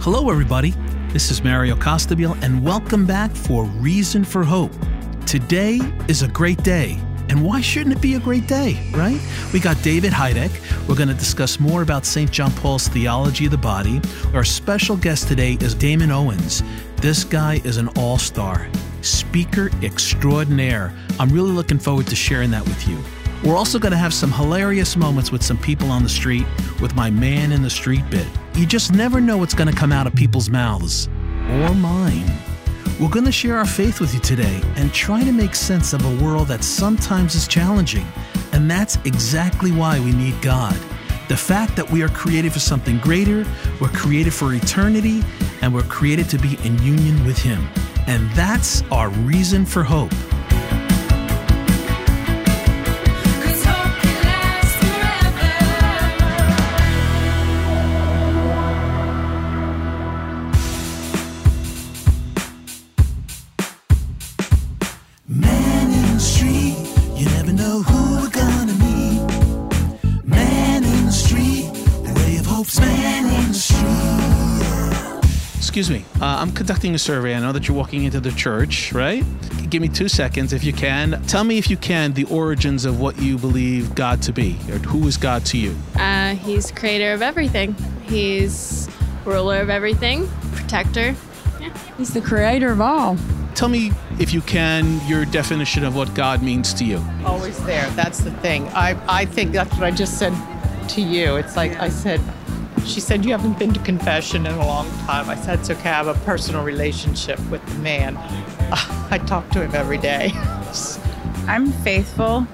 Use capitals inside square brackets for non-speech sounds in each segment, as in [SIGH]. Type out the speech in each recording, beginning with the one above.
Hello, everybody. This is Mario Costabile, and welcome back for Reason for Hope. Today is a great day. And why shouldn't it be a great day, right? We got David Hajduk. We're going to discuss more about St. John Paul's theology of the body. Our special guest today is Damon Owens. This guy is an all star, speaker extraordinaire. I'm really looking forward to sharing that with you. We're also going to have some hilarious moments with some people on the street with my man in the street bit. You just never know what's going to come out of people's mouths or mine. We're going to share our faith with you today and try to make sense of a world that sometimes is challenging. And that's exactly why we need God. The fact that we are created for something greater, we're created for eternity, and we're created to be in union with Him. And that's our reason for hope. Excuse me, uh, I'm conducting a survey. I know that you're walking into the church, right? Give me two seconds if you can. Tell me, if you can, the origins of what you believe God to be, or who is God to you. Uh, he's creator of everything. He's ruler of everything, protector. He's the creator of all. Tell me, if you can, your definition of what God means to you. always there. That's the thing. I, I think that's what I just said to you. It's like I said, she said, You haven't been to confession in a long time. I said, It's okay. I have a personal relationship with the man. [LAUGHS] I talk to him every day. [LAUGHS] I'm faithful.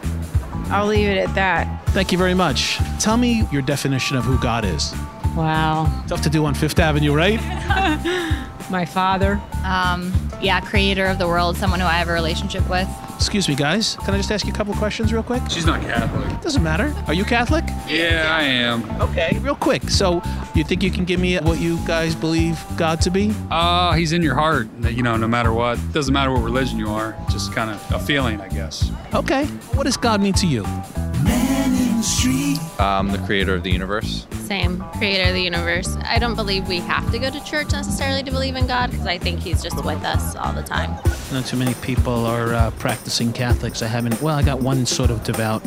I'll leave it at that. Thank you very much. Tell me your definition of who God is. Wow. Tough to do on Fifth Avenue, right? [LAUGHS] My father. Um, yeah, creator of the world, someone who I have a relationship with. Excuse me, guys. Can I just ask you a couple questions real quick? She's not Catholic. Doesn't matter. Are you Catholic? Yeah, I am. Okay, real quick. So, you think you can give me what you guys believe God to be? Uh, he's in your heart. You know, no matter what. Doesn't matter what religion you are. Just kind of a feeling, I guess. Okay. What does God mean to you? I'm the street. Um the creator of the universe. Same, creator of the universe. I don't believe we have to go to church necessarily to believe in God because I think He's just with us all the time. Not too many people are uh, practicing Catholics. I haven't. Well, I got one sort of devout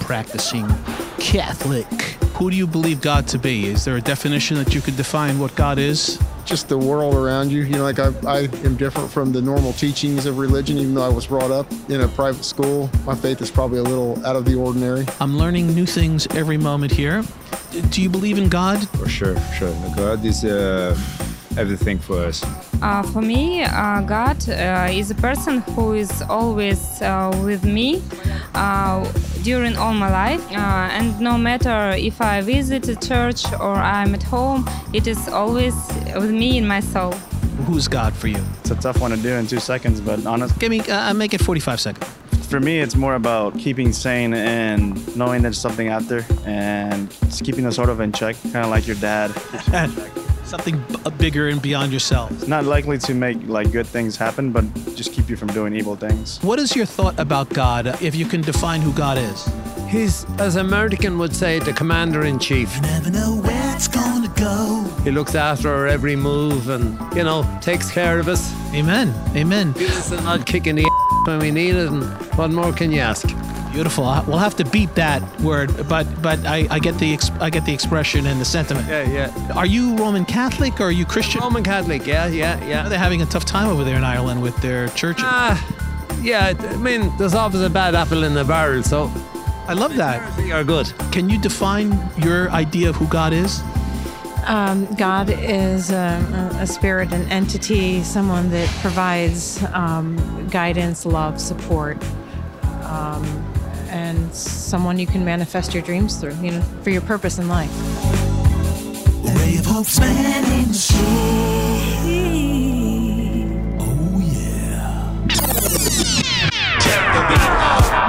practicing Catholic. Who do you believe God to be? Is there a definition that you could define what God is? just the world around you. You know, like I, I am different from the normal teachings of religion, even though I was brought up in a private school. My faith is probably a little out of the ordinary. I'm learning new things every moment here. Do you believe in God? For sure, for sure. God is uh, everything for us. Uh, for me, uh, God uh, is a person who is always uh, with me uh, during all my life. Uh, and no matter if I visit a church or I'm at home, it is always with me in my soul. Who's God for you? It's a tough one to do in two seconds, but honestly. Give me. Uh, make it 45 seconds. for me, it's more about keeping sane and knowing there's something out there and just keeping us sort of in check, kind of like your dad. [LAUGHS] Something b- uh, bigger and beyond yourself. Not likely to make like good things happen, but just keep you from doing evil things. What is your thought about God? If you can define who God is. He's, as American would say, the commander in chief. Never know where it's gonna go. He looks after our every move and, you know, takes care of us. Amen. Amen. Gives us an odd kick in the [LAUGHS] when we need it. And what more can you ask? Beautiful. We'll have to beat that word, but but I, I get the ex- I get the expression and the sentiment. Yeah, yeah. Are you Roman Catholic or are you Christian? Roman Catholic, yeah, yeah, yeah. They're having a tough time over there in Ireland with their churches. Ah, yeah, I mean, there's always a bad apple in the barrel, so I love that. they are good. Can you define your idea of who God is? Um, God is a, a spirit, an entity, someone that provides um, guidance, love, support, um, and someone you can manifest your dreams through, you know, for your purpose in life. Ray of hope's man in the street. Oh yeah.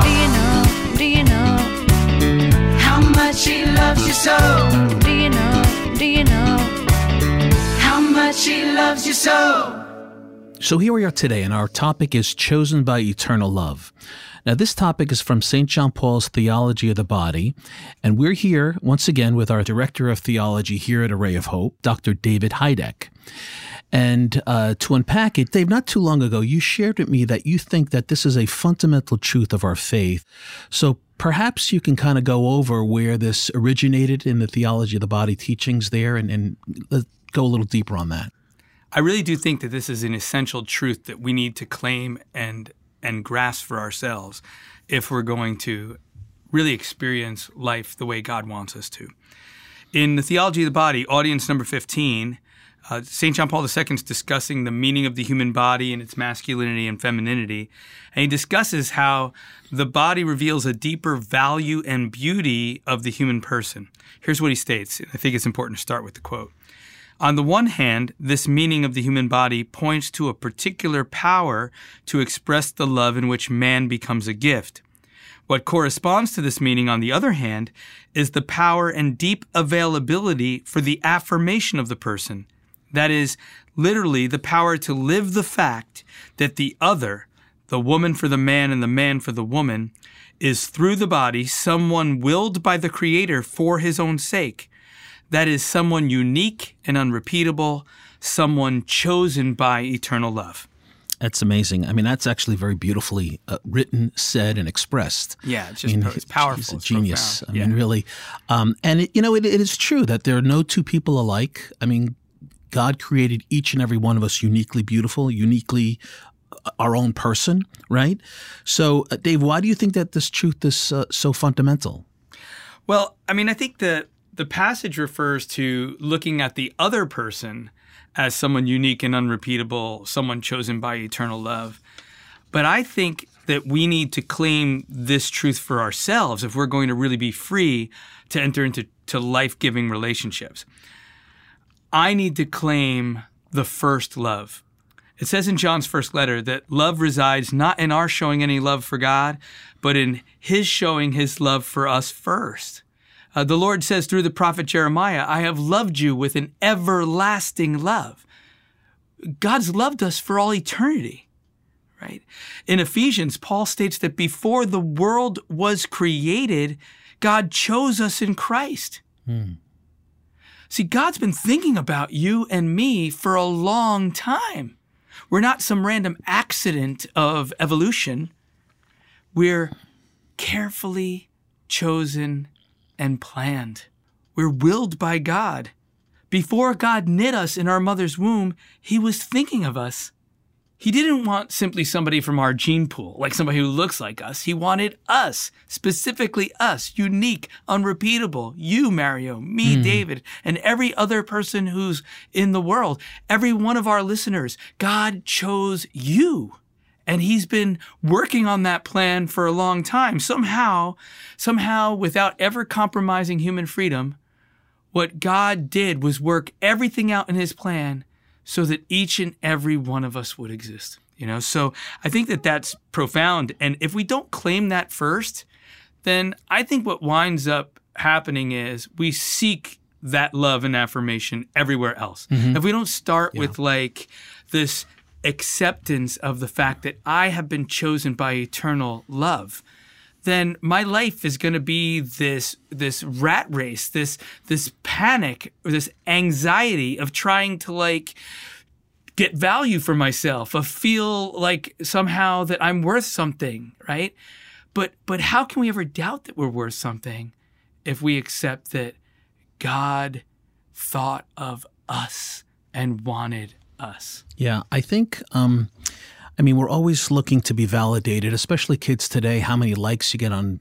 Do you know? Do you know? How much he loves you so. Do you know? Do you know? How much he loves you so. So here we are today, and our topic is chosen by eternal love. Now, this topic is from St. John Paul's Theology of the Body, and we're here once again with our Director of Theology here at Array of Hope, Dr. David Hajduk. And uh, to unpack it, Dave, not too long ago, you shared with me that you think that this is a fundamental truth of our faith. So perhaps you can kind of go over where this originated in the Theology of the Body teachings there and, and go a little deeper on that. I really do think that this is an essential truth that we need to claim and and grasp for ourselves if we're going to really experience life the way God wants us to. In the Theology of the Body, audience number 15, uh, St. John Paul II is discussing the meaning of the human body and its masculinity and femininity. And he discusses how the body reveals a deeper value and beauty of the human person. Here's what he states. I think it's important to start with the quote. On the one hand, this meaning of the human body points to a particular power to express the love in which man becomes a gift. What corresponds to this meaning, on the other hand, is the power and deep availability for the affirmation of the person. That is, literally, the power to live the fact that the other, the woman for the man and the man for the woman, is through the body someone willed by the Creator for his own sake that is someone unique and unrepeatable, someone chosen by eternal love. That's amazing. I mean, that's actually very beautifully uh, written, said, and expressed. Yeah, it's just I mean, it's powerful. He's a It's genius. profound. I mean, Yeah. really. Um, and it, you know, it, it is true that there are no two people alike. I mean, God created each and every one of us uniquely beautiful, uniquely uh, our own person, right? So, uh, Dave, why do you think that this truth is uh, so fundamental? Well, I mean, I think that the passage refers to looking at the other person as someone unique and unrepeatable, someone chosen by eternal love. But I think that we need to claim this truth for ourselves if we're going to really be free to enter into to life-giving relationships. I need to claim the first love. It says in John's first letter that love resides not in our showing any love for God, but in his showing his love for us first. Uh, the Lord says through the prophet Jeremiah, I have loved you with an everlasting love. God's loved us for all eternity, right? In Ephesians, Paul states that before the world was created, God chose us in Christ. See, God's been thinking about you and me for a long time. We're not some random accident of evolution. We're carefully chosen and planned. We're willed by God. Before God knit us in our mother's womb, He was thinking of us. He didn't want simply somebody from our gene pool, like somebody who looks like us. He wanted us, specifically us, unique, unrepeatable. You, Mario, me, Hmm. David, and every other person who's in the world. Every one of our listeners. God chose you. And he's been working on that plan for a long time. Somehow, somehow, without ever compromising human freedom, what God did was work everything out in his plan so that each and every one of us would exist. You know, so I think that that's profound. And if we don't claim that first, then I think what winds up happening is we seek that love and affirmation everywhere else. Mhm. If we don't start with like this acceptance of the fact that I have been chosen by eternal love, then my life is going to be this this rat race, this this panic or this anxiety of trying to like get value for myself, of feel like somehow that I'm worth something, right? But but how can we ever doubt that we're worth something if we accept that God thought of us and wanted us? Yeah, I think. Um, I mean, we're always looking to be validated, especially kids today. How many likes you get on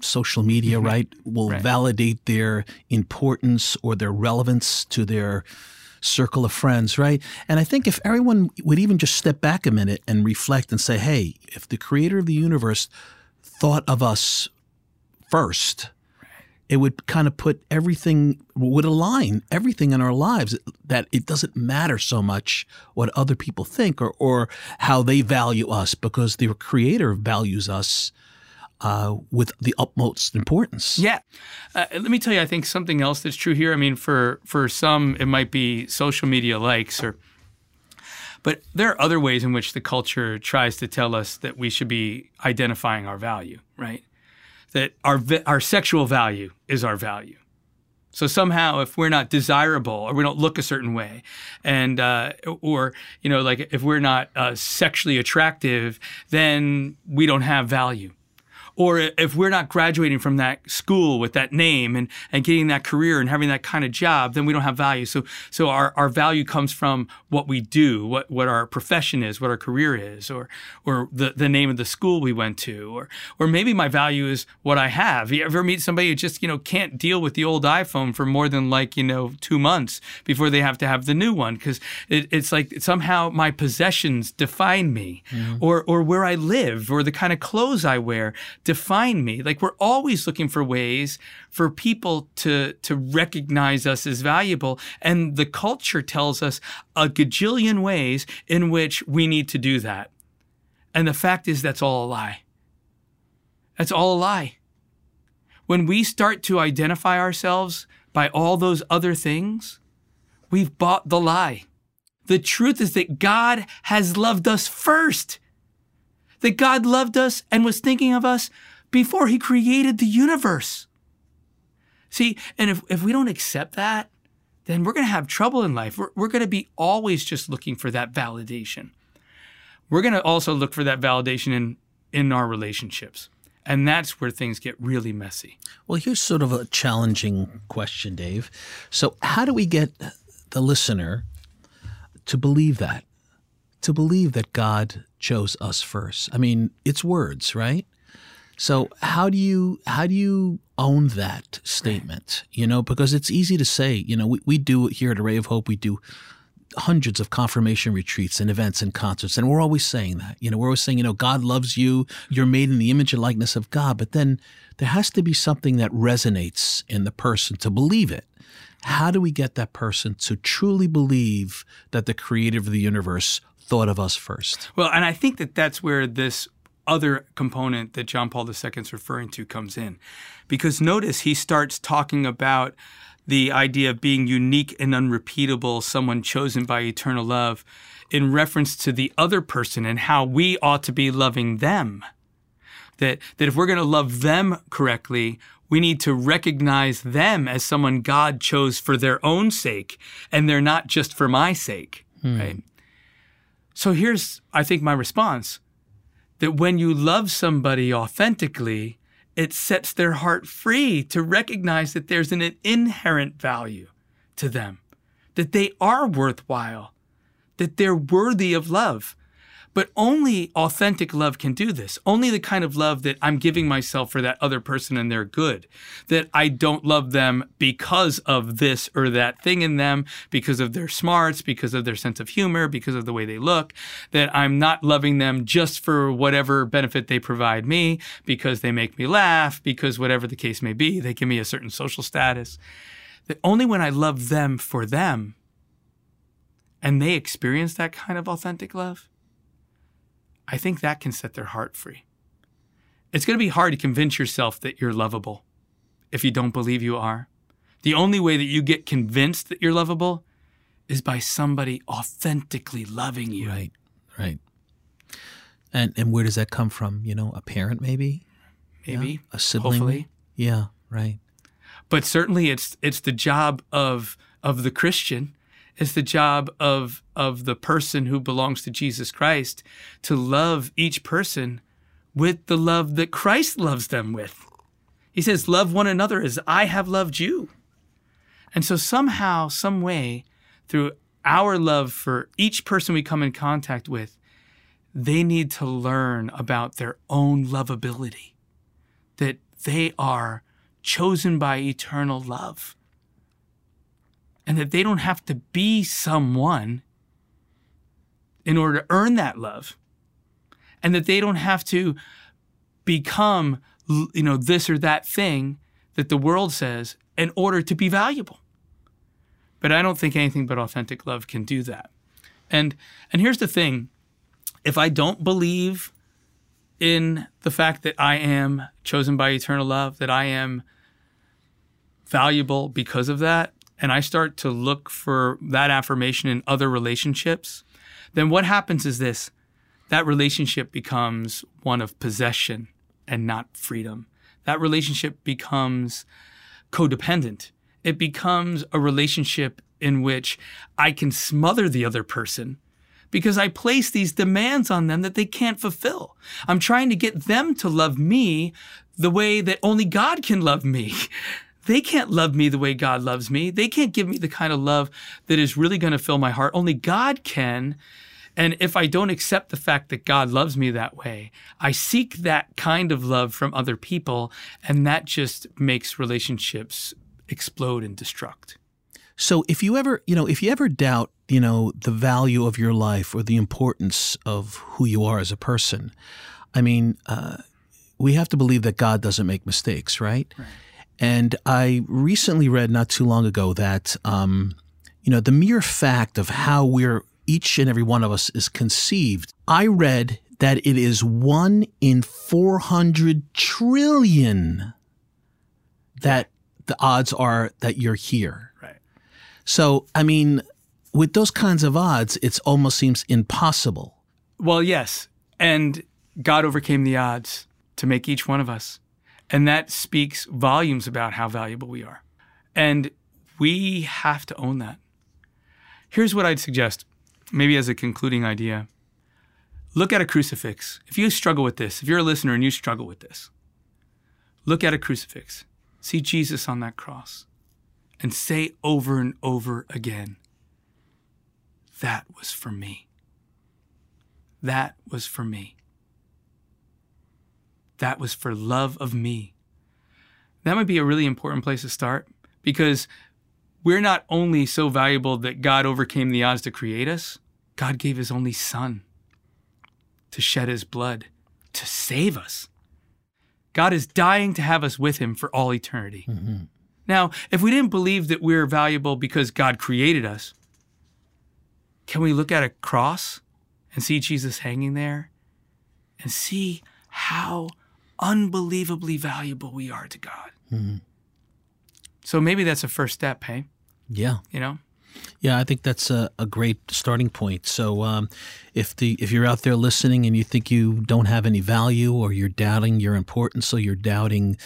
social media, right, will validate their importance or their relevance to their circle of friends, right? And I think if everyone would even just step back a minute and reflect and say, hey, if the creator of the universe thought of us first, it would kind of put everything would align everything in our lives that it doesn't matter so much what other people think or, or how they value us because the creator values us uh, with the utmost importance. Yeah. Uh, let me tell you, I think something else that's true here. I mean, for for some, it might be social media likes or. But there are other ways in which the culture tries to tell us that we should be identifying our value, right? That our our sexual value is our value. So somehow, if we're not desirable or we don't look a certain way, and uh, or you know, like if we're not uh, sexually attractive, then we don't have value. Or if we're not graduating from that school with that name and, and getting that career and having that kind of job, then we don't have value. So so our, our value comes from what we do, what, what our profession is, what our career is, or or the, the name of the school we went to, or or maybe my value is what I have. You ever meet somebody who just, you know, can't deal with the old iPhone for more than like, you know, two months before they have to have the new one? Because it, it's like somehow my possessions define me mm-hmm. or or where I live or the kind of clothes I wear define me. Like we're always looking for ways for people to to recognize us as valuable, and the culture tells us a gajillion ways in which we need to do that. And the fact is, that's all a lie. That's all a lie. When we start to identify ourselves by all those other things, we've bought the lie. The truth is that God has loved us first that God loved us and was thinking of us before he created the universe. See, and if, if we don't accept that, then we're going to have trouble in life. We're, we're going to be always just looking for that validation. We're going to also look for that validation in, in our relationships. And that's where things get really messy. Well, here's sort of a challenging question, Dave. So, how do we get the listener to believe that? To believe that God chose us first. I mean, it's words, right? So, how do you how do you own that statement? You know, because it's easy to say, you know, we, we do here at Array of Hope, we do hundreds of confirmation retreats and events and concerts. And we're always saying that. You know, we're always saying, you know, God loves you. You're made in the image and likeness of God. But then there has to be something that resonates in the person to believe it. How do we get that person to truly believe that the creator of the universe thought of us first? Well, and I think that that's where this other component that John Paul II is referring to comes in. Because notice he starts talking about the idea of being unique and unrepeatable, someone chosen by eternal love, in reference to the other person and how we ought to be loving them. That, that if we're going to love them correctly, we need to recognize them as someone God chose for their own sake, and they're not just for my sake, hmm. right? So here's, I think, my response that when you love somebody authentically, it sets their heart free to recognize that there's an inherent value to them, that they are worthwhile, that they're worthy of love. But only authentic love can do this. Only the kind of love that I'm giving myself for that other person and they're good. That I don't love them because of this or that thing in them, because of their smarts, because of their sense of humor, because of the way they look. That I'm not loving them just for whatever benefit they provide me, because they make me laugh, because whatever the case may be, they give me a certain social status. That only when I love them for them and they experience that kind of authentic love, I think that can set their heart free. It's going to be hard to convince yourself that you're lovable if you don't believe you are. The only way that you get convinced that you're lovable is by somebody authentically loving you. Right, right. And and where does that come from? You know, a parent maybe, Maybe, Yeah, a sibling. hopefully. Yeah, right. but certainly it's it's the job of of the Christian, it's the job of of the person who belongs to Jesus Christ to love each person with the love that Christ loves them with. He says, "Love one another as I have loved you." And so somehow, some way, through our love for each person we come in contact with, they need to learn about their own lovability, that they are chosen by eternal love, and that they don't have to be someone in order to earn that love, and that they don't have to become, you know, this or that thing that the world says in order to be valuable. But I don't think anything but authentic love can do that. And and here's the thing, if I don't believe in the fact that I am chosen by eternal love, that I am valuable because of that, and I start to look for that affirmation in other relationships, then what happens is this that relationship becomes one of possession and not freedom. That relationship becomes codependent. It becomes a relationship in which I can smother the other person because I place these demands on them that they can't fulfill. I'm trying to get them to love me the way that only God can love me. [LAUGHS] They can't love me the way God loves me. They can't give me the kind of love that is really going to fill my heart. Only God can. And if I don't accept the fact that God loves me that way, I seek that kind of love from other people, and that just makes relationships explode and destruct. So if you ever, you know, if you ever doubt, you know, the value of your life or the importance of who you are as a person, I mean, uh, we have to believe that God doesn't make mistakes, right? right. And I recently read not too long ago that, um, you know, the mere fact of how we're each and every one of us is conceived. I read that it is one in 400 trillion that the odds are that you're here. Right. So, I mean, with those kinds of odds, it almost seems impossible. Well, yes. And God overcame the odds to make each one of us. And that speaks volumes about how valuable we are. And we have to own that. Here's what I'd suggest, maybe as a concluding idea look at a crucifix. If you struggle with this, if you're a listener and you struggle with this, look at a crucifix. See Jesus on that cross and say over and over again, That was for me. That was for me. That was for love of me. That might be a really important place to start because we're not only so valuable that God overcame the odds to create us, God gave his only son to shed his blood to save us. God is dying to have us with him for all eternity. Mm-hmm. Now, if we didn't believe that we're valuable because God created us, can we look at a cross and see Jesus hanging there and see how unbelievably valuable we are to God? Mm-hmm. So maybe that's a first step, hey? Yeah. You know? Yeah, I think that's a, a great starting point. So, um, if the if you're out there listening and you think you don't have any value, or you're doubting your importance, or you're doubting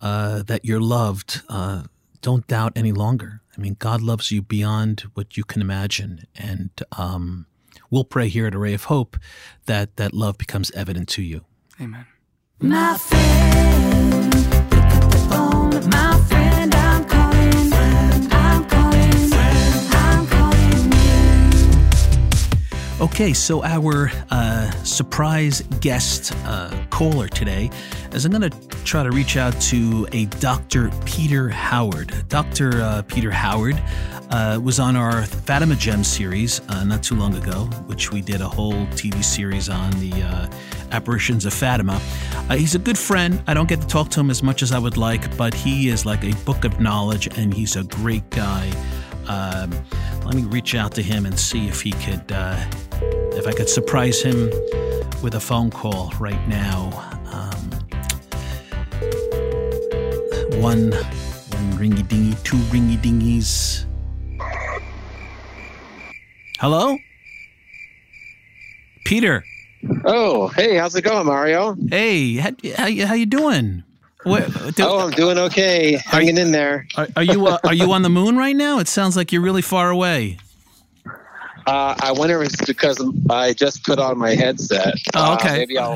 uh, that you're loved, uh, don't doubt any longer. I mean, God loves you beyond what you can imagine, and um, we'll pray here at Array of Hope that that love becomes evident to you. Amen. My friend, pick up the phone. My Okay, so our uh, surprise guest uh, caller today is I'm going to try to reach out to a Dr. Peter Howard. Dr. Uh, Peter Howard uh, was on our Fatima Gem series uh, not too long ago, which we did a whole TV series on the uh, apparitions of Fatima. He's a good friend. I don't get to talk to him as much as I would like, but he is like a book of knowledge and he's a great guy. Um, let me reach out to him and see if he could, uh, if I could surprise him with a phone call right now. Um, one, one ringy dingy, two ringy dingies. Hello, Peter. Oh, hey, how's it going, Mario? Hey, how, how, how you doing? What, do- oh, I'm doing okay. Hanging in there. are, are you uh, are you on the moon right now? It sounds like you're really far away. Uh, I wonder if it's because I just put on my headset. Oh, Uh, okay. maybe I'll.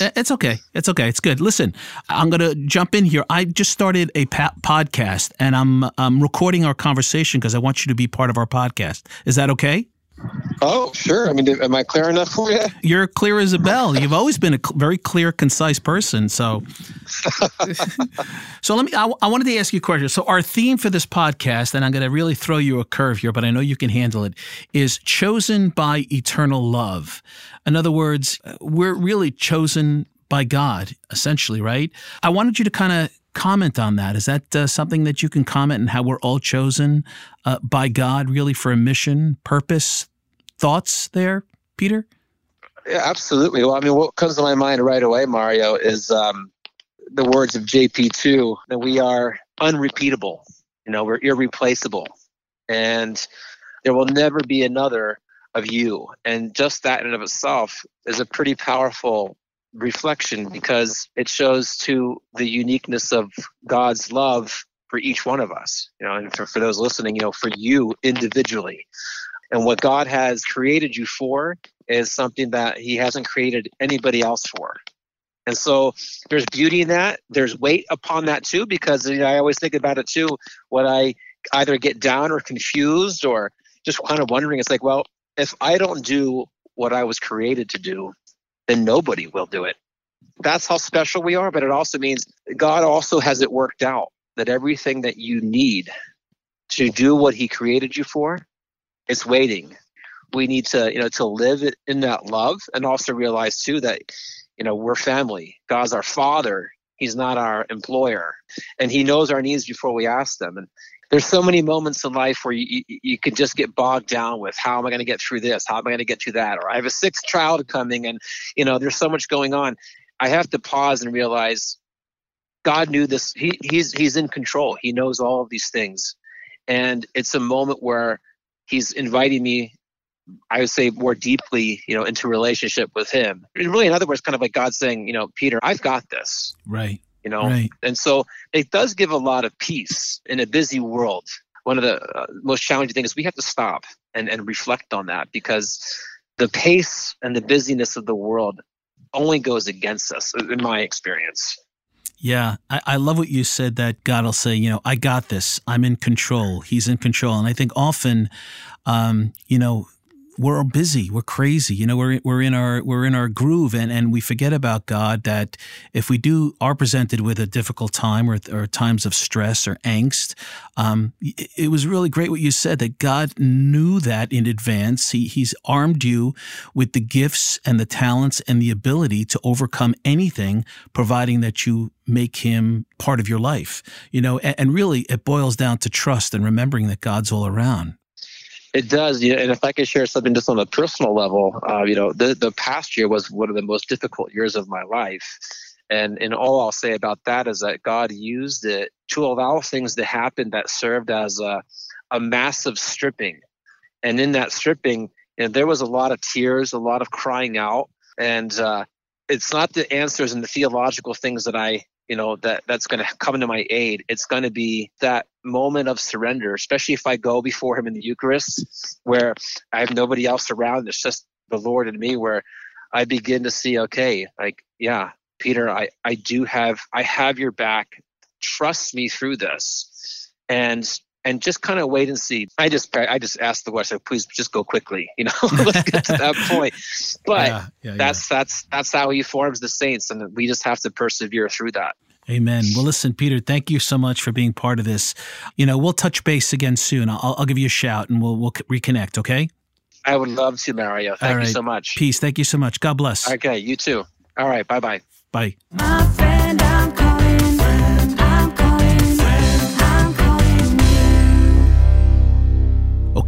Uh, It's okay. It's okay. It's good. Listen, I'm going to jump in here. I just started a pa- podcast and I'm I'm recording our conversation because I want you to be part of our podcast. Is that okay? Oh, sure. I mean, am I clear enough for you? You're clear as a bell. [LAUGHS] You've always been a very clear, concise person. So, [LAUGHS] so let me. I, I wanted to ask you a question. So, our theme for this podcast, and I'm going to really throw you a curve here, but I know you can handle it, is chosen by eternal love. In other words, we're really chosen by God, essentially, right? I wanted you to kind of comment on that. Is that uh, something that you can comment on how we're all chosen uh, by God, really, for a mission, purpose, thoughts there, Peter? Yeah, absolutely. Well, I mean, what comes to my mind right away, Mario, is um, the words of JP2 that we are unrepeatable. You know, we're irreplaceable. And there will never be another of you. And just that in and of itself is a pretty powerful reflection because it shows to the uniqueness of God's love for each one of us. You know, and for, for those listening, you know, for you individually. And what God has created you for is something that He hasn't created anybody else for. And so there's beauty in that. There's weight upon that too, because you know, I always think about it too. When I either get down or confused or just kind of wondering, it's like, well, if I don't do what I was created to do, then nobody will do it. That's how special we are. But it also means God also has it worked out that everything that you need to do what He created you for is waiting. We need to, you know, to live in that love and also realize too that, you know, we're family. God's our father. He's not our employer. And he knows our needs before we ask them. And there's so many moments in life where you, you, you can just get bogged down with how am I going to get through this? How am I going to get through that? Or I have a sixth child coming and, you know, there's so much going on. I have to pause and realize God knew this. He, he's, he's in control. He knows all of these things. And it's a moment where he's inviting me I would say more deeply, you know, into relationship with him. And really, in other words, kind of like God saying, you know, Peter, I've got this. Right. You know, Right. and so it does give a lot of peace in a busy world. One of the uh, most challenging things is we have to stop and, and reflect on that because the pace and the busyness of the world only goes against us, in my experience. Yeah, I, I love what you said that God will say, you know, I got this. I'm in control. He's in control. And I think often, um, you know, we're busy, we're crazy, you know, we're we're in our we're in our groove and, and we forget about God that if we do are presented with a difficult time or, or times of stress or angst, um, it, was really great what you said that God knew that in advance. He he's armed you with the gifts and the talents and the ability to overcome anything, providing that you make him part of your life. You know, and, and really it boils down to trust and remembering that God's all around. It does, you know, and if I could share something just on a personal level, uh, you know, the the past year was one of the most difficult years of my life, and and all I'll say about that is that God used it to allow things to happen that served as a a massive stripping, and in that stripping, you know, there was a lot of tears, a lot of crying out, and uh, it's not the answers and the theological things that I you know that that's going to come to my aid. It's going to be that moment of surrender especially if i go before him in the eucharist where i have nobody else around. It's just the lord and me where i begin to see okay like yeah peter i i do have i have your back. Trust me through this. And and just kind of wait and see. I just I just ask the question, please just go quickly, [LAUGHS] you know, [LAUGHS] let's get to that [LAUGHS] point. But Yeah, yeah, that's that's that's how He forms the saints, and we just have to persevere through that. Amen. Well, listen, Peter, thank you so much for being part of this. You know, we'll touch base again soon. I'll, I'll give you a shout and we'll we'll reconnect. Okay. I would love to, Mario. Thank All you so much. Peace. Thank you so much. God bless. Okay, you too. All right, Bye bye bye.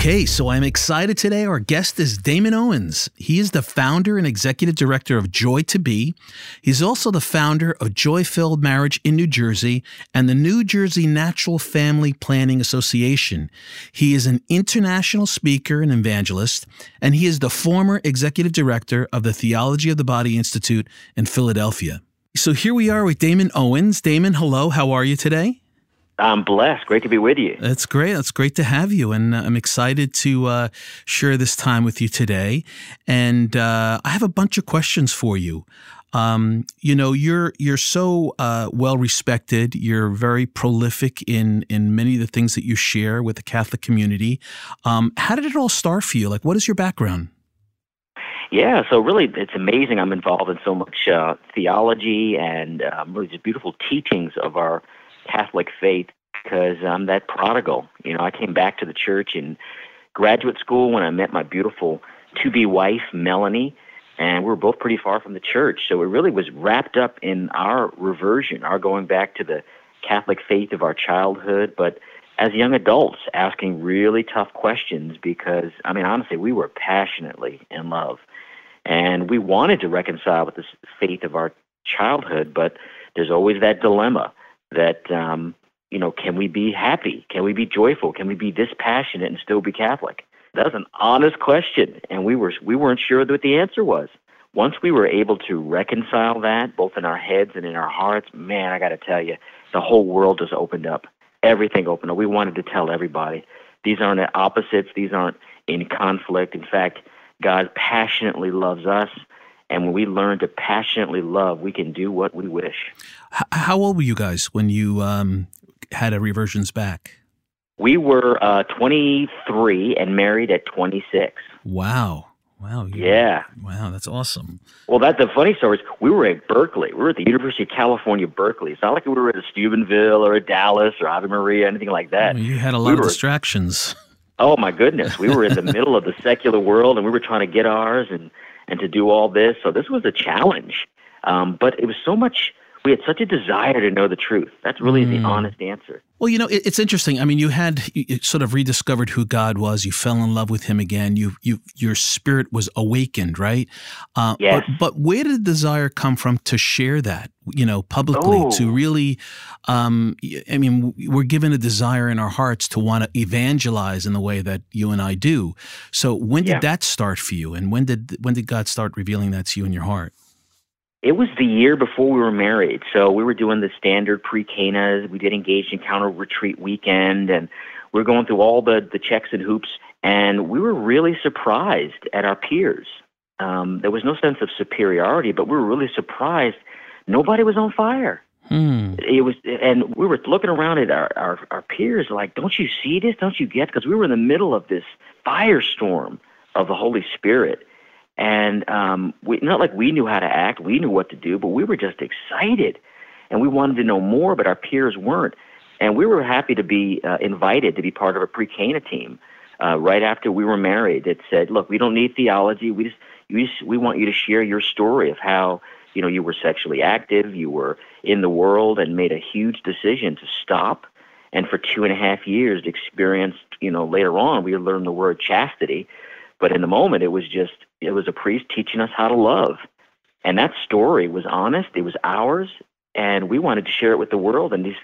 Okay, so I'm excited today. Our guest is Damon Owens. He is the founder and executive director of Joy to Be. He's also the founder of Joy Filled Marriage in New Jersey and the New Jersey Natural Family Planning Association. He is an international speaker and evangelist, and he is the former executive director of the Theology of the Body Institute in Philadelphia. So here we are with Damon Owens. Damon, hello. How are you today? I'm blessed. Great to be with you. That's great. That's great to have you, and uh, I'm excited to uh, share this time with you today. And uh, I have a bunch of questions for you. Um, you know, you're you're so uh, well respected. You're very prolific in in many of the things that you share with the Catholic community. Um, how did it all start for you? Like, what is your background? Yeah, so really, it's amazing. I'm involved in so much uh, theology and um, really just beautiful teachings of our Catholic faith because I'm that prodigal. You know, I came back to the church in graduate school when I met my beautiful to be wife, Melanie, and we were both pretty far from the church. So it really was wrapped up in our reversion, our going back to the Catholic faith of our childhood, but as young adults asking really tough questions because, I mean, honestly, we were passionately in love. And we wanted to reconcile with the faith of our childhood, but there's always that dilemma that, um, you know, can we be happy? Can we be joyful? Can we be this passionate and still be Catholic? that was an honest question, and we were we weren't sure what the answer was. Once we were able to reconcile that, both in our heads and in our hearts, man, I got to tell you, the whole world just opened up. Everything opened up. We wanted to tell everybody these aren't opposites. These aren't in conflict. In fact, God passionately loves us, and when we learn to passionately love, we can do what we wish. How old were you guys when you um, had a reversions back? We were uh, 23 and married at 26. Wow. Wow. Yeah. Wow, that's awesome. Well, that's the funny story. Is we were at Berkeley. We were at the University of California, Berkeley. It's not like we were at a Steubenville or a Dallas or Ave Maria, anything like that. Well, you had a lot We of were- distractions. Oh my goodness, we were in the [LAUGHS] middle of the secular world, and we were trying to get ours and and to do all this. So this was a challenge, um, but it was so much. We had such a desire to know the truth. That's really the Mm. honest answer. Well, you know, it, it's interesting. I mean, you had you, sort of rediscovered who God was. You fell in love with Him again. You, you, your spirit was awakened, right? Uh, Yes. But, but where did the desire come from to share that? You know, publicly Oh. to really. Um, I mean, we're given a desire in our hearts to want to evangelize in the way that you and I do. So, when did Yeah. that start for you? And when did when did God start revealing that to you in your heart? It was the year before we were married, so we were doing the standard pre-Canas. We did engaged encounter retreat weekend, and we were going through all the the checks and hoops, and we were really surprised at our peers. Um, there was no sense of superiority, but we were really surprised. Nobody was on fire. Hmm. It was, and we were looking around at our, our, our peers like, don't you see this? Don't you get? Because we were in the middle of this firestorm of the Holy Spirit. And um, we, not like we knew how to act, we knew what to do, but we were just excited. And we wanted to know more, but our peers weren't. And we were happy to be uh, invited to be part of a pre Cana team uh, right after we were married that said, look, we don't need theology. We just, you just, we want you to share your story of how you know you were sexually active, you were in the world, and made a huge decision to stop. And for two and a half years, experienced you know later on we learned the word chastity, but in the moment it was just it was a priest teaching us how to love, and that story was honest. It was ours, and we wanted to share it with the world. And these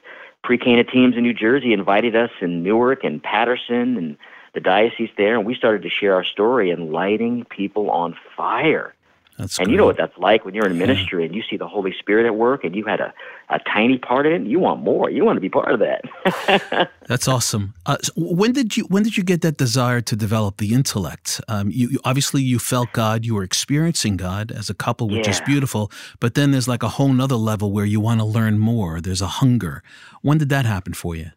pre-Cana teams in New Jersey invited us in Newark and Paterson and the diocese there, and we started to share our story and lighting people on fire. That's and you know what that's like when you're in ministry and you see the Holy Spirit at work and you had a, a tiny part in it. You want more. You want to be part of that. [LAUGHS] That's awesome. Uh, so when did you when did you get that desire to develop the intellect? Um, you, you obviously you felt God, you were experiencing God as a couple, which is beautiful. But then there's like a whole nother level where you want to learn more. There's a hunger. When did that happen for you?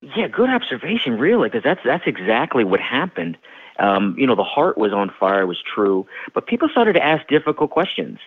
Yeah, good observation, really, because that's that's exactly what happened. Um, you know, the heart was on fire, was true, but people started to ask difficult questions,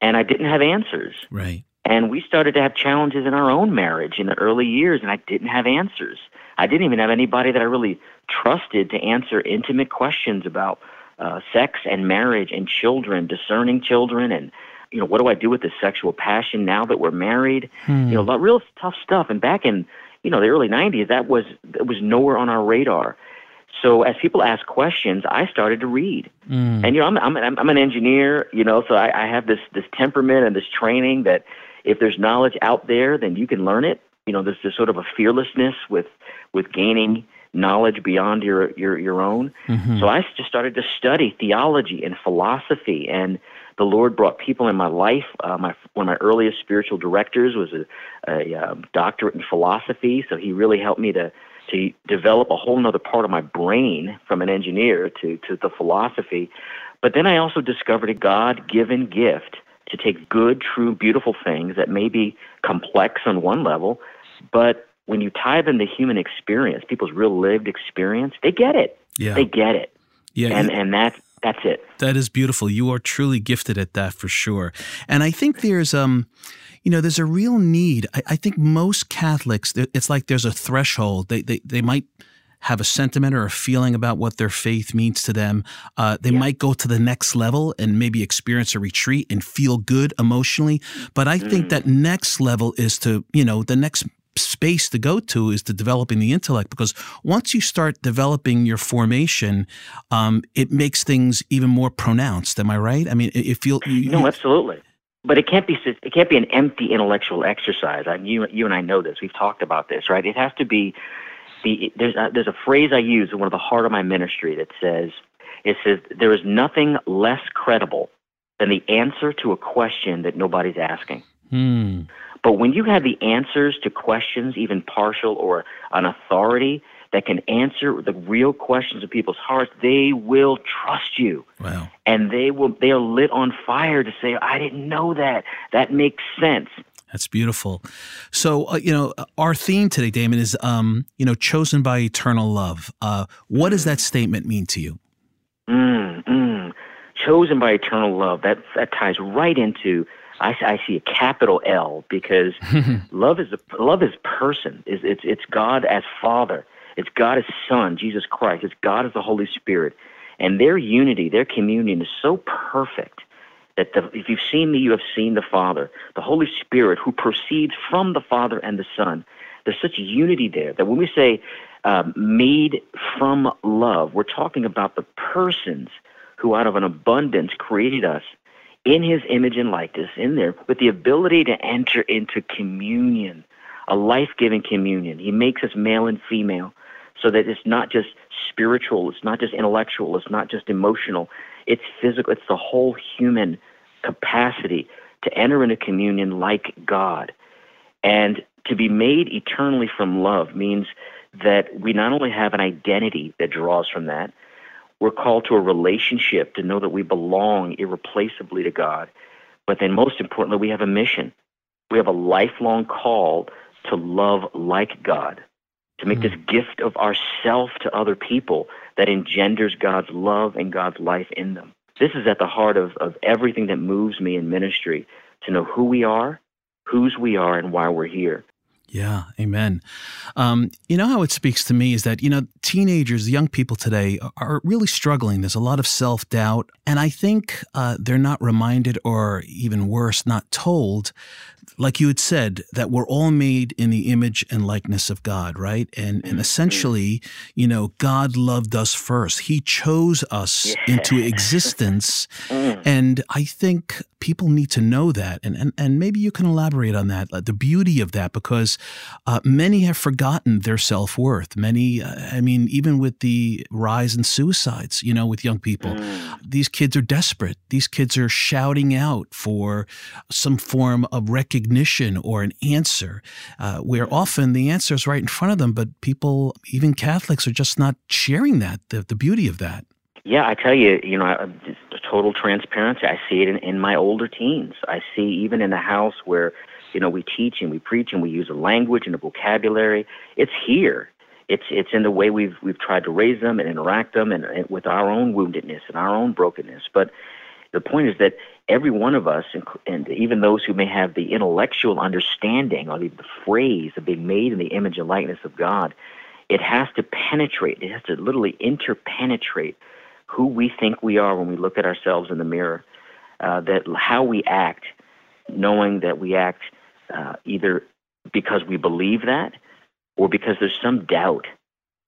and I didn't have answers. Right. And we started to have challenges in our own marriage in the early years, and I didn't have answers. I didn't even have anybody that I really trusted to answer intimate questions about uh, sex and marriage and children, discerning children, and you know, what do I do with this sexual passion now that we're married? Hmm. You know, a lot- real tough stuff. And back in you know the early '90s, that was that was nowhere on our radar. So as people ask questions, I started to read. Mm. And you know, I'm I'm I'm an engineer, you know, so I, I have this this temperament and this training that if there's knowledge out there, then you can learn it. You know, there's this sort of a fearlessness with with gaining knowledge beyond your your your own. Mhm. So I just started to study theology and philosophy, and the Lord brought people in my life. Uh, my one of my earliest spiritual directors was a, a um, doctorate in philosophy, so he really helped me to to develop a whole other part of my brain from an engineer to to the philosophy. But then I also discovered a God-given gift to take good, true, beautiful things that may be complex on one level, but when you tie them to human experience, people's real lived experience, they get it. Yeah. They get it. Yeah, And and that that's it. That is beautiful. You are truly gifted at that for sure. And I think there's um you know, there's a real need. I, I think most Catholics, it's like there's a threshold. They, they, they might have a sentiment or a feeling about what their faith means to them. Uh, they might go to the next level and maybe experience a retreat and feel good emotionally. But I think that next level is to, you know, the next space to go to is to developing the intellect because once you start developing your formation, um, it makes things even more pronounced. Am I right? I mean, it, it feel you, No, you- absolutely. But it can't be it can't be an empty intellectual exercise. I, mean, you you and I know this. We've talked about this, right? It has to be the there's a, there's a phrase I use in one of the heart of my ministry that says it says there is nothing less credible than the answer to a question that nobody's asking. Hmm. But when you have the answers to questions, even partial or an authority that can answer the real questions of people's hearts, they will trust you. Wow. And they will they are lit on fire to say, I didn't know that. That makes sense. That's beautiful. So, uh, you know, our theme today, Damon, is, um, you know, chosen by eternal love. Uh, what does that statement mean to you? Mm, mm. Chosen by eternal love. That that ties right into. I, I see a capital L because [LAUGHS] love is a, love is person. Is it's it's God as Father. It's God as Son, Jesus Christ. It's God as the Holy Spirit, and their unity, their communion is so perfect that the, if you've seen me, you have seen the Father. The Holy Spirit, who proceeds from the Father and the Son. There's such unity there that when we say um, made from love, we're talking about the persons who, out of an abundance, created us in His image and likeness, in there, with the ability to enter into communion, a life giving communion. He makes us male and female so that it's not just spiritual, it's not just intellectual, it's not just emotional, it's physical, it's the whole human capacity to enter into communion like God. And to be made eternally from love means that we not only have an identity that draws from that, we're called to a relationship to know that we belong irreplaceably to God. But then, most importantly, we have a mission. We have a lifelong call to love like God, to make this gift of ourself to other people that engenders God's love and God's life in them. This is at the heart of, of everything that moves me in ministry to know who we are, whose we are, and why we're here. Yeah, amen. Um, you know how it speaks to me is that, you know, teenagers, young people today are really struggling. There's a lot of self doubt. And I think uh, they're not reminded, or even worse, not told, like you had said, that we're all made in the image and likeness of God, right? And, and essentially, you know, God loved us first. He chose us into [LAUGHS] existence. And I think people need to know that. And, and, and maybe you can elaborate on that, the beauty of that, because uh, many have forgotten their self worth. Many, uh, I mean, even with the rise in suicides, you know, with young people, these kids are desperate. These kids are shouting out for some form of recognition or an answer, uh, where often the answer is right in front of them, but people, even Catholics, are just not sharing that, the, the beauty of that. Yeah, I tell you, you know, I- total transparency. I see it in, in my older teens. I see even in the house where, you know, we teach and we preach and we use a language and a vocabulary. It's here. It's it's in the way we've we've tried to raise them and interact them and, and with our own woundedness and our own brokenness. But the point is that every one of us, and, even those who may have the intellectual understanding or the, the phrase of being made in the image and likeness of God, it has to penetrate. It has to literally interpenetrate who we think we are when we look at ourselves in the mirror. Uh, that how we act, knowing that we act uh, either because we believe that or because there's some doubt.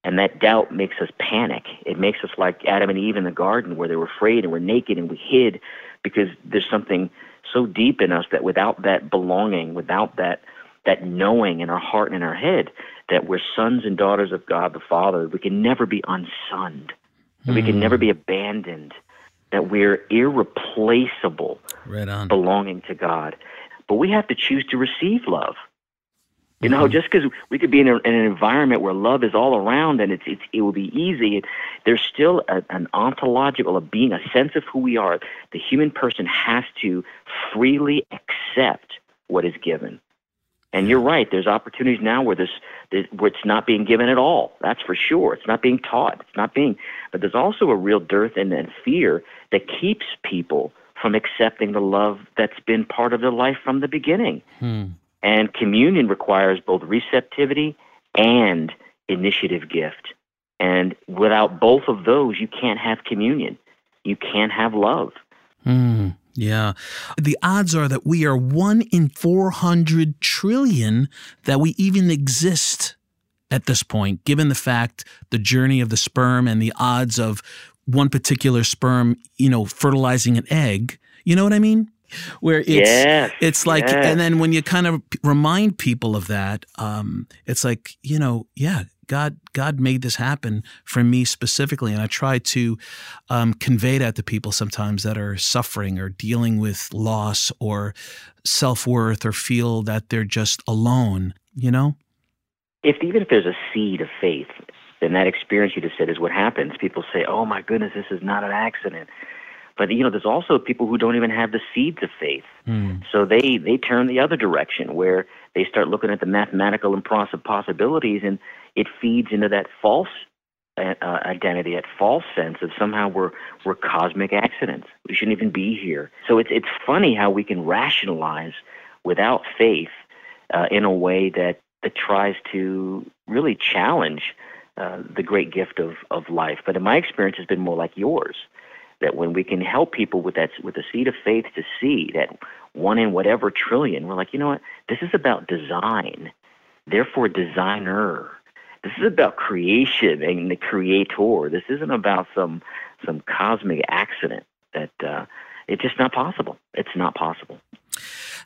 And that doubt makes us panic. It makes us like Adam and Eve in the garden where they were afraid and were naked and we hid because there's something so deep in us that without that belonging, without that that knowing in our heart and in our head that we're sons and daughters of God the Father, we can never be unsunned. that We can hmm. never be abandoned. That we're irreplaceable Right on. belonging to God. But we have to choose to receive love. You know, just because we could be in, a, in an environment where love is all around and it's, it's it will be easy, there's still a, an ontological, a being, a sense of who we are. The human person has to freely accept what is given. And you're right. There's opportunities now where this, this where it's not being given at all. That's for sure. It's not being taught. It's not being. But there's also a real dearth and, and fear that keeps people from accepting the love that's been part of their life from the beginning. Hmm. And communion requires both receptivity and initiative gift. And without both of those, you can't have communion. You can't have love. Hmm. Yeah. The odds are that we are one in 400 trillion that we even exist at this point, given the fact the journey of the sperm and the odds of one particular sperm, you know, fertilizing an egg. You know what I mean? [LAUGHS] Where it's Yes, it's like, yes. and then when you kind of remind people of that, um, it's like, you know, yeah, God, God made this happen for me specifically, and I try to um, convey that to people sometimes that are suffering or dealing with loss or self worth or feel that they're just alone. You know. If even if there's a seed of faith, then that experience you just said is what happens. People say, "Oh my goodness, this is not an accident." But you know, there's also people who don't even have the seeds of faith. So they they turn the other direction where they start looking at the mathematical and poss- possibilities, and it feeds into that false uh, uh, identity, that false sense of somehow we're we're cosmic accidents. We shouldn't even be here. So it's it's funny how we can rationalize without faith uh, in a way that that tries to really challenge uh, the great gift of of life. But in my experience, has been more like yours that when we can help people with that with the seed of faith to see that one in whatever trillion, we're like, you know what? This is about design. Therefore, designer. This is about creation and the creator. This isn't about some some cosmic accident that uh, it's just not possible. It's not possible.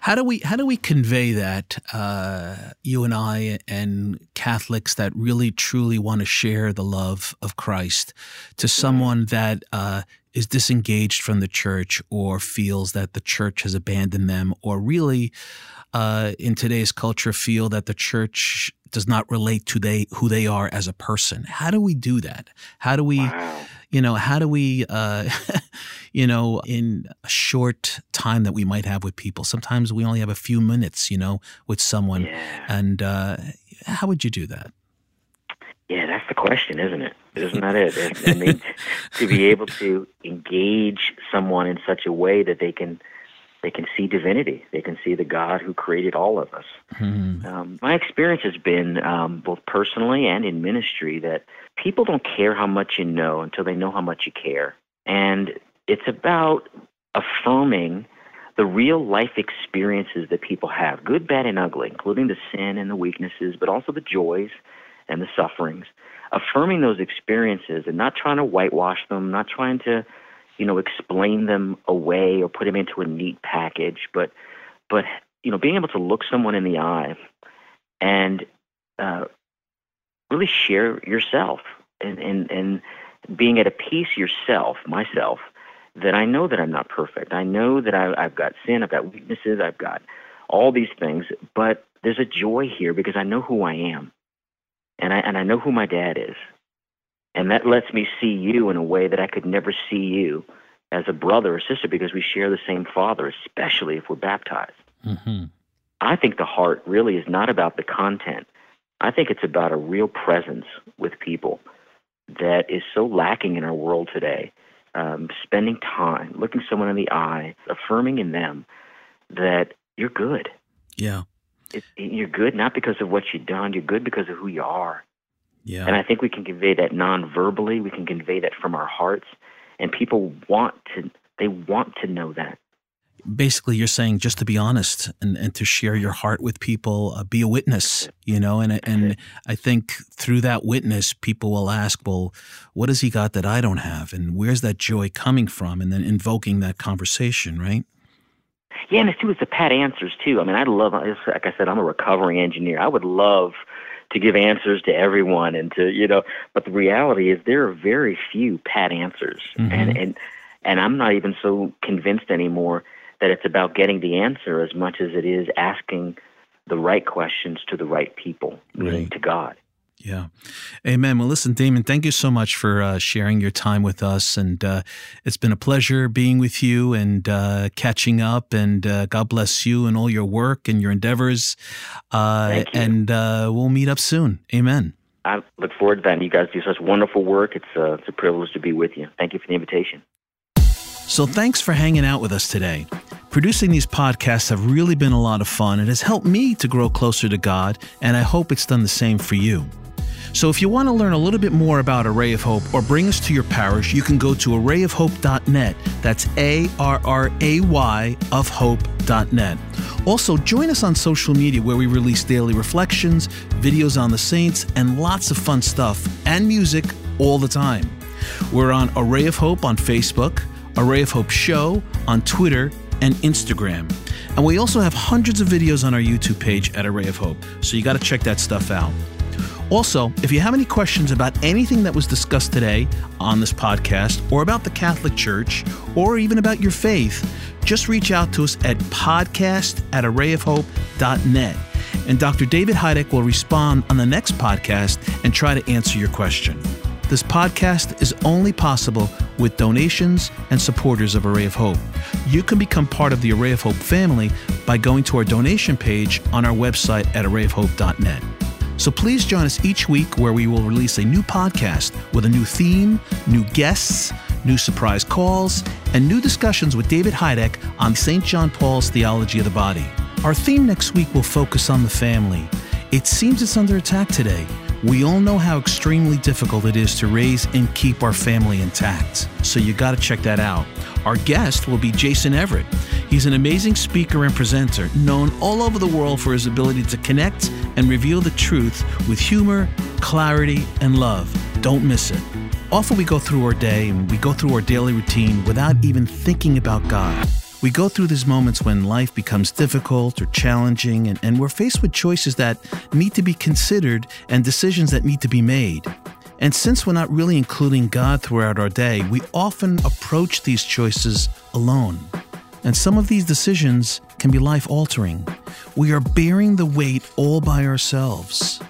How do we how do we convey that uh, you and I and Catholics that really truly want to share the love of Christ to someone that uh, is disengaged from the church or feels that the church has abandoned them or really uh, in today's culture feel that the church does not relate to they who they are as a person. How do we do that? How do we, you know, how do we, uh, [LAUGHS] you know, in a short time that we might have with people? Sometimes we only have a few minutes, you know, with someone, and uh, how would you do that? Yeah, that's the question, isn't it? Isn't that it? I mean, to be able to engage someone in such a way that they can they can see divinity, they can see the God who created all of us. Um, my experience has been um, both personally and in ministry that people don't care how much you know until they know how much you care, and it's about affirming the real life experiences that people have, good, bad, and ugly, including the sin and the weaknesses, but also the joys and the sufferings. Affirming those experiences and not trying to whitewash them, not trying to, you know, explain them away or put them into a neat package, but, but you know, being able to look someone in the eye and uh, really share yourself and, and, and being at a peace yourself, myself, that I know that I'm not perfect. I know that I, I've got sin, I've got weaknesses, I've got all these things, but there's a joy here because I know who I am, and I and I know who my dad is, and that lets me see you in a way that I could never see you as a brother or sister because we share the same father, especially if we're baptized. Mm-hmm. I think the heart really is not about the content. I think it's about a real presence with people that is so lacking in our world today. Um, spending time, looking someone in the eye, affirming in them that you're good. Yeah. It, you're good not because of what you've done. You're good because of who you are. Yeah. And I think we can convey that non-verbally. We can convey that from our hearts, and people want to. They want to know that. basically you're saying just to be honest and, and to share your heart with people uh, be a witness you know and and i think through that witness people will ask well what has he got that i don't have and where's that joy coming from and then invoking that conversation right Yeah, and it's too. It's the pat answers too. I mean, I love. Like I said, I'm a recovering engineer. I would love to give answers to everyone and to you know. But the reality is, there are very few pat answers, mm-hmm. and and and I'm not even so convinced anymore that it's about getting the answer as much as it is asking the right questions to the right people, meaning to God. Yeah. Amen. Well, listen, Damon, thank you so much for uh, sharing your time with us. And uh, it's been a pleasure being with you and uh, catching up. And uh, God bless you and all your work and your endeavors. Uh, you. And uh, we'll meet up soon. Amen. I look forward to that. You guys do such wonderful work. It's a, it's a privilege to be with you. Thank you for the invitation. So thanks for hanging out with us today. Producing these podcasts have really been a lot of fun. It has helped me to grow closer to God, and I hope it's done the same for you. So if you want to learn a little bit more about Array of Hope or bring us to your parish, you can go to arrayofhope.net. That's A R R A Y of hope.net. Also, join us on social media where we release daily reflections, videos on the saints, and lots of fun stuff and music all the time. We're on Array of Hope on Facebook, Array of Hope Show on Twitter and Instagram. And we also have hundreds of videos on our YouTube page at Array of Hope, so you got to check that stuff out. Also, if you have any questions about anything that was discussed today on this podcast, or about the Catholic Church, or even about your faith, just reach out to us at podcast at arrayofhope.net. And Dr. David Hajduk will respond on the next podcast and try to answer your question. This podcast is only possible with donations and supporters of Array of Hope. You can become part of the Array of Hope family by going to our donation page on our website at arrayofhope.net. So please join us each week where we will release a new podcast with a new theme, new guests, new surprise calls, and new discussions with David Hajduk on St. John Paul's theology of the body. Our theme next week will focus on the family. It seems it's under attack today. We all know how extremely difficult it is to raise and keep our family intact, so you got to check that out. Our guest will be Jason Evert. He's an amazing speaker and presenter, known all over the world for his ability to connect and reveal the truth with humor, clarity, and love. Don't miss it. Often we go through our day and we go through our daily routine without even thinking about God. We go through these moments when life becomes difficult or challenging, and, and we're faced with choices that need to be considered and decisions that need to be made. And since we're not really including God throughout our day, we often approach these choices alone. And some of these decisions can be life altering. We are bearing the weight all by ourselves.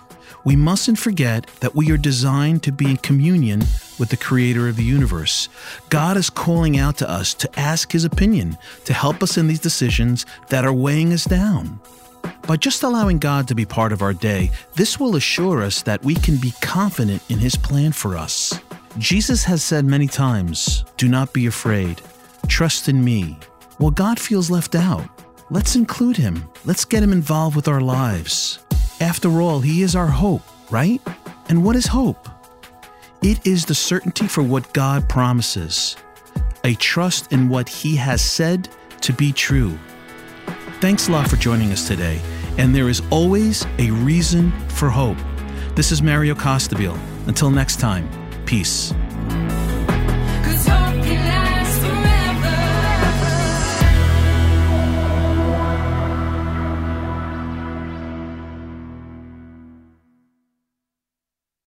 We mustn't forget that we are designed to be in communion with the creator of the universe. God is calling out to us to ask his opinion, to help us in these decisions that are weighing us down. By just allowing God to be part of our day, this will assure us that we can be confident in his plan for us. Jesus has said many times, Do not be afraid. Trust in me. Well, God feels left out. Let's include him. Let's get him involved with our lives. After all, he is our hope, right? And what is hope? It is the certainty for what God promises, a trust in what he has said to be true. Thanks a lot for joining us today, and there is always a reason for hope. This is Mario Costabile. Until next time, peace.